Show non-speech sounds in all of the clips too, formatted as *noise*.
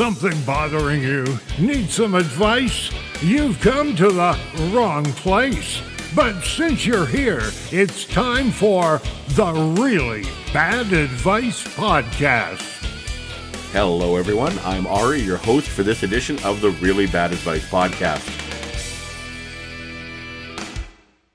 something bothering you? Need some advice? You've come to the wrong place. But since you're here, it's time for the Really Bad Advice Podcast. Hello, everyone. I'm Ari, your host for this edition of the Really Bad Advice Podcast.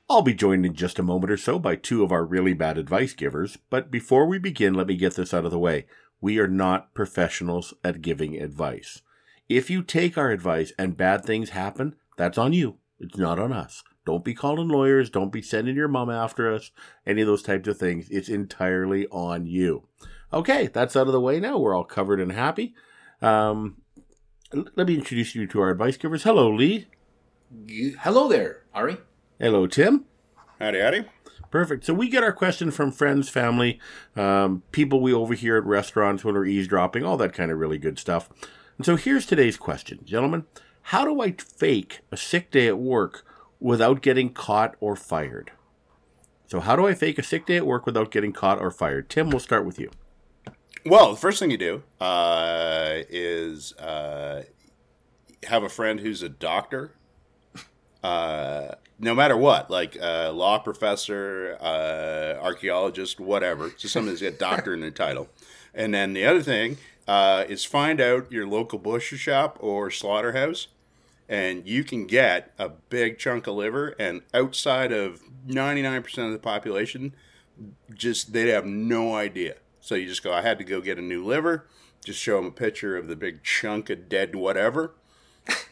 I'll be joined in just a moment or so by two of our really bad advice givers, but before we begin, let me get this out of the way. We are not professionals at giving advice. If you take our advice and bad things happen, that's on you. It's not on us. Don't be calling lawyers. Don't be sending your mom after us. Any of those types of things. It's entirely on you. Okay, that's out of the way now. We're all covered and happy. Um, let me introduce you to our advice givers. Hello, Lee. Hello there, Ari. Hello, Tim. Howdy, howdy. Perfect. So we get our question from friends, family, um, people we overhear at restaurants when we're eavesdropping, all that kind of really good stuff. And so here's today's question, gentlemen. How do I fake a sick day at work without getting caught or fired? So how do I fake a sick day at work without getting caught or fired? Tim, we'll start with you. Well, the first thing you do uh, is uh, have a friend who's a doctor. No matter what, like uh, law professor, uh, archaeologist, whatever, just someone that's got doctor in their title. And then the other thing uh, is find out your local butcher shop or slaughterhouse, and you can get a big chunk of liver. And outside of ninety nine percent of the population, just they'd have no idea. So you just go, I had to go get a new liver. Just show them a picture of the big chunk of dead whatever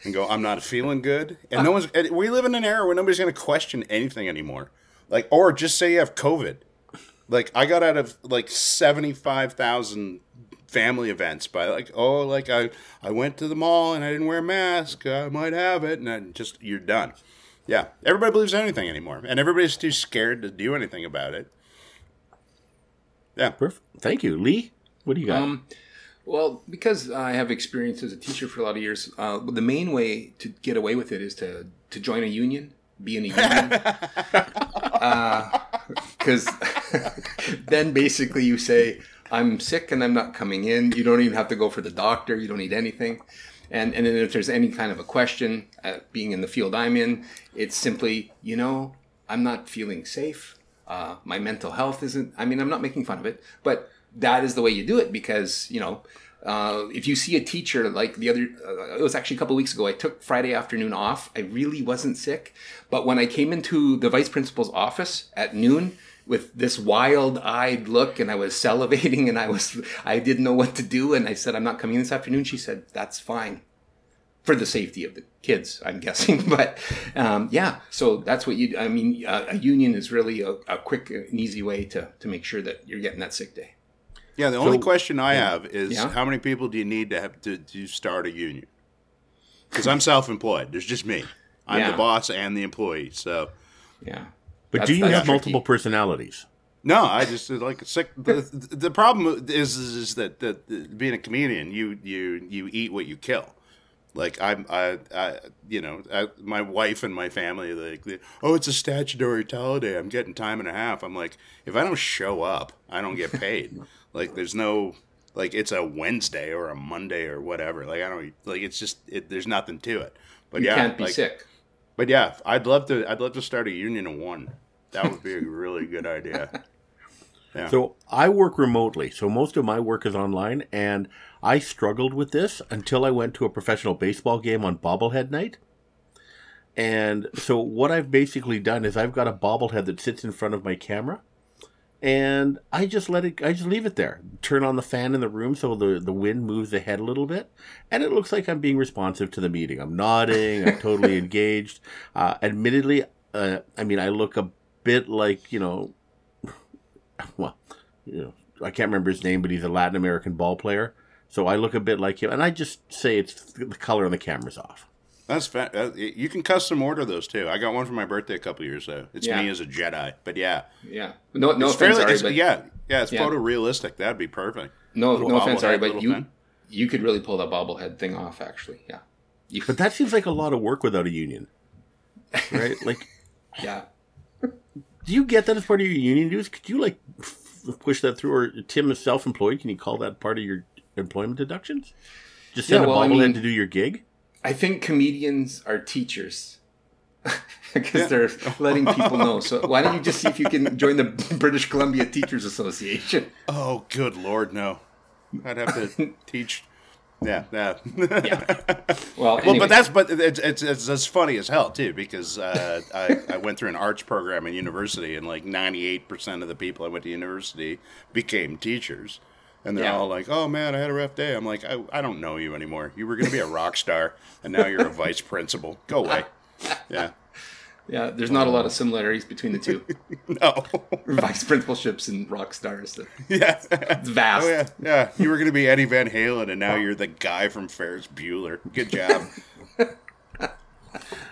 and go, I'm not feeling good. And no one's, we live in an era where nobody's going to question anything anymore. Like, or just say you have COVID. Like, I got out of like 75,000 family events by like, oh, like I, I went to the mall and I didn't wear a mask. I might have it. And then just, you're done. Yeah. Everybody believes anything anymore. And everybody's too scared to do anything about it. Yeah. Perfect. Thank you, Lee. What do you got? Um, well, because I have experience as a teacher for a lot of years, uh, the main way to get away with it is to to join a union, be in a union, because *laughs* uh, *laughs* then basically you say, "I'm sick and I'm not coming in." You don't even have to go for the doctor. You don't need anything. And and then if there's any kind of a question, uh, being in the field I'm in, it's simply, you know, I'm not feeling safe. Uh, my mental health isn't. I mean, I'm not making fun of it, but that is the way you do it because you know uh, if you see a teacher like the other uh, it was actually a couple weeks ago i took friday afternoon off. I really wasn't sick but when i came into the vice principal's office at noon with this wild-eyed look and i was *laughs* salivating and i was i didn't know what to do and i said i'm not coming this afternoon she said that's fine for the safety of the kids i'm *laughs* guessing but um, yeah so that's what you i mean a union is really a, a quick and easy way to, to make sure that you're getting that sick day Yeah, the only question I have is Yeah. how many people do you need to have to, to start a union? Because I'm self-employed. There's just me. I'm Yeah. the boss and the employee. So yeah but that's- do you have tricky. multiple personalities? no, I just uh, like sick. The, the problem is, is is that that being a comedian, you you you eat what you kill. Like I'm, I, I, you know, I, my wife and my family, like, they, oh, it's a statutory holiday. I'm getting time and a half. I'm like, if I don't show up, I don't get paid. *laughs* like, there's no, like, it's a Wednesday or a Monday or whatever. Like, I don't, like, it's just, it, there's nothing to it. But yeah. you yeah, can't be like, sick But yeah, I'd love to, I'd love to start a union of one. That would be a *laughs* really good idea. Yeah. So I work remotely, so most of my work is online, and I struggled with this until I went to a professional baseball game on bobblehead night. And so what I've basically done is I've got a bobblehead that sits in front of my camera, and I just let it. I just leave it there. Turn on the fan in the room so the the wind moves the head a little bit, and it looks like I'm being responsive to the meeting. I'm nodding. I'm totally *laughs* engaged. Uh, admittedly, uh, I mean I look a bit like you know *laughs* well, you know, I can't remember his name, but he's a Latin American ball player. So I look a bit like him, and I just say it's the color on the camera's off. That's fa- uh, you can custom order those too. I got one for my birthday a couple years ago. It's Yeah. me as a Jedi, but yeah, Yeah. No, no it's offense, fairly, Ari, it's, but yeah, yeah, it's Yeah. photorealistic. That'd be perfect. no, Little no offense, bobblehead, Ari, but you pen. you could really pull that bobblehead thing off. Actually, yeah. You, But that seems like a lot of work without a union, right? like, *laughs* yeah. do you get that as part of your union dues? Could you like f- push that through? Or Tim is self-employed. Can you call that part of your employment deductions? Just send Yeah, a well, I bobblehead mean- to do your gig. I think comedians are teachers *laughs* because they're letting people know. So why don't you just see if you can join the *laughs* British Columbia Teachers Association? Oh, good lord, no! I'd have to *laughs* teach. Yeah, yeah. Yeah. Well, Well, but that's but it's it's, it's it's funny as hell too because uh, I I went through an arts program in university and like ninety eight percent of the people I went to university became teachers, and they're Yeah. all like, "Oh man, I had a rough day." I'm like, I, "I don't know you anymore. You were going to be a rock star, and now you're a vice principal. Go away." *laughs* Yeah. yeah, there's not a lot of similarities between the two *laughs* No. *laughs* vice principalships and rock stars. yeah. It's vast. Oh yeah, yeah. You were going to be Eddie Van Halen, and now you're the guy from Ferris Bueller. Good job.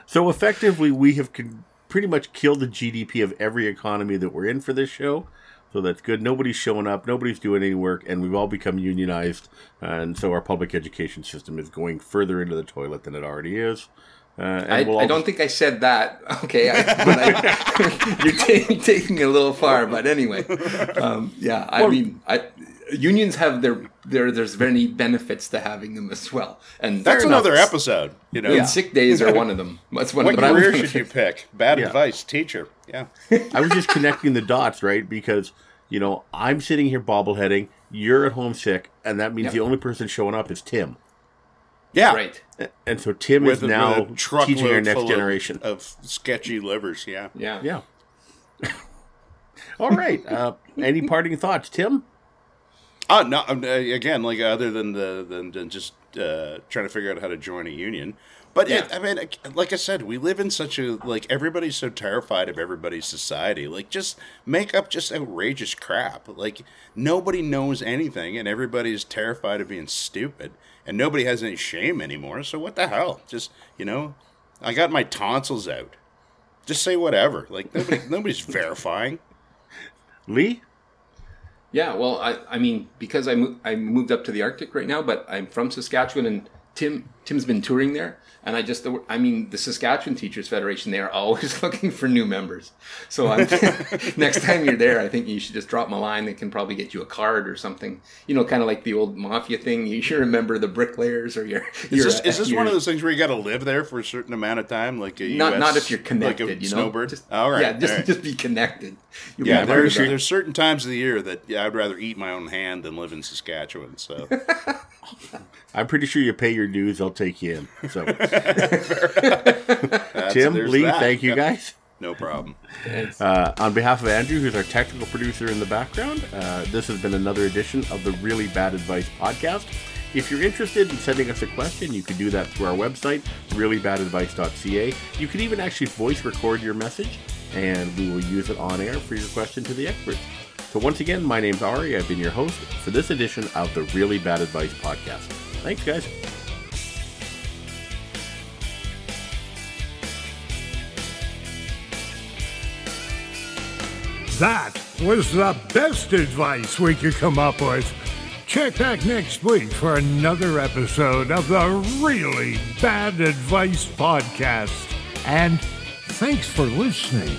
So effectively, we have con- pretty much killed the GDP of every economy that we're in for this show. So that's good. Nobody's showing up. Nobody's doing any work, and we've all become unionized. And so our public education system is going further into the toilet than it already is. Uh, I, we'll I don't think I said that. *laughs* Okay, I, I, *laughs* you're ta- taking it a little far. But anyway, um, yeah, I mean, I, unions have their there. There's many benefits to having them as well, and That's fair enough. another episode. You know. And sick days are one of them. That's one. What but I career was- should you *laughs* pick? Bad Yeah. advice, teacher. Yeah. *laughs* I was just connecting the dots, right? Because you know I'm sitting here bobbleheading. You're at home sick, and that means Yep. the only person showing up is Tim. Yeah. Right. And so Tim With, is a- now with a truckload teaching our next full of- generation. of, sketchy livers. Yeah. Yeah. Yeah. *laughs* All right. Uh, any parting thoughts, Tim? Uh, no. um, uh, Again, like other than the than, than just uh, trying to figure out how to join a union. But it, I mean, like I said, we live in such a like everybody's so terrified of everybody's society. Like, just make up just outrageous crap. Like nobody knows anything, and everybody's terrified of being stupid, and nobody has any shame anymore. So what the hell? Just you know, I got my tonsils out. Just say whatever. Like nobody, *laughs* nobody's verifying. Lee? Yeah, well, I, I mean, because I, mo- I moved up to the Arctic right now, but I'm from Saskatchewan, and Tim Tim's been touring there, and I just, I mean, the Saskatchewan Teachers Federation, they are always *laughs* looking for new members. So I'm, *laughs* next time you're there, I think you should just drop them a line. They can probably get you a card or something. You know, kind of like the old mafia thing. You should remember the bricklayers or your. Is your, this, is this your- one of those things where you got to live there for a certain amount of time, like a Not, US, not if you're like connected, a you know. snowbird? Just, all right, Yeah, just all right. just be connected. You'll yeah. be There's there's certain times of the year that yeah, I'd rather eat my own hand than live in Saskatchewan. So *laughs* I'm pretty sure you pay your dues, I'll take you in. So, *laughs* *laughs* Tim, Lee, that. thank you Yeah, guys. No problem. Uh, on behalf of Andrew, who's our technical producer in the background, uh, this has been another edition of the Really Bad Advice podcast. If you're interested in sending us a question, you can do that through our website, reallybadadvice.ca. You can even actually voice record your message, and we will use it on air for your question to the experts. So, once again, my name's Ari. I've been your host for this edition of the Really Bad Advice podcast. Thanks, guys. That was the best advice we could come up with. Check back next week for another episode of the Really Bad Advice Podcast. And thanks for listening.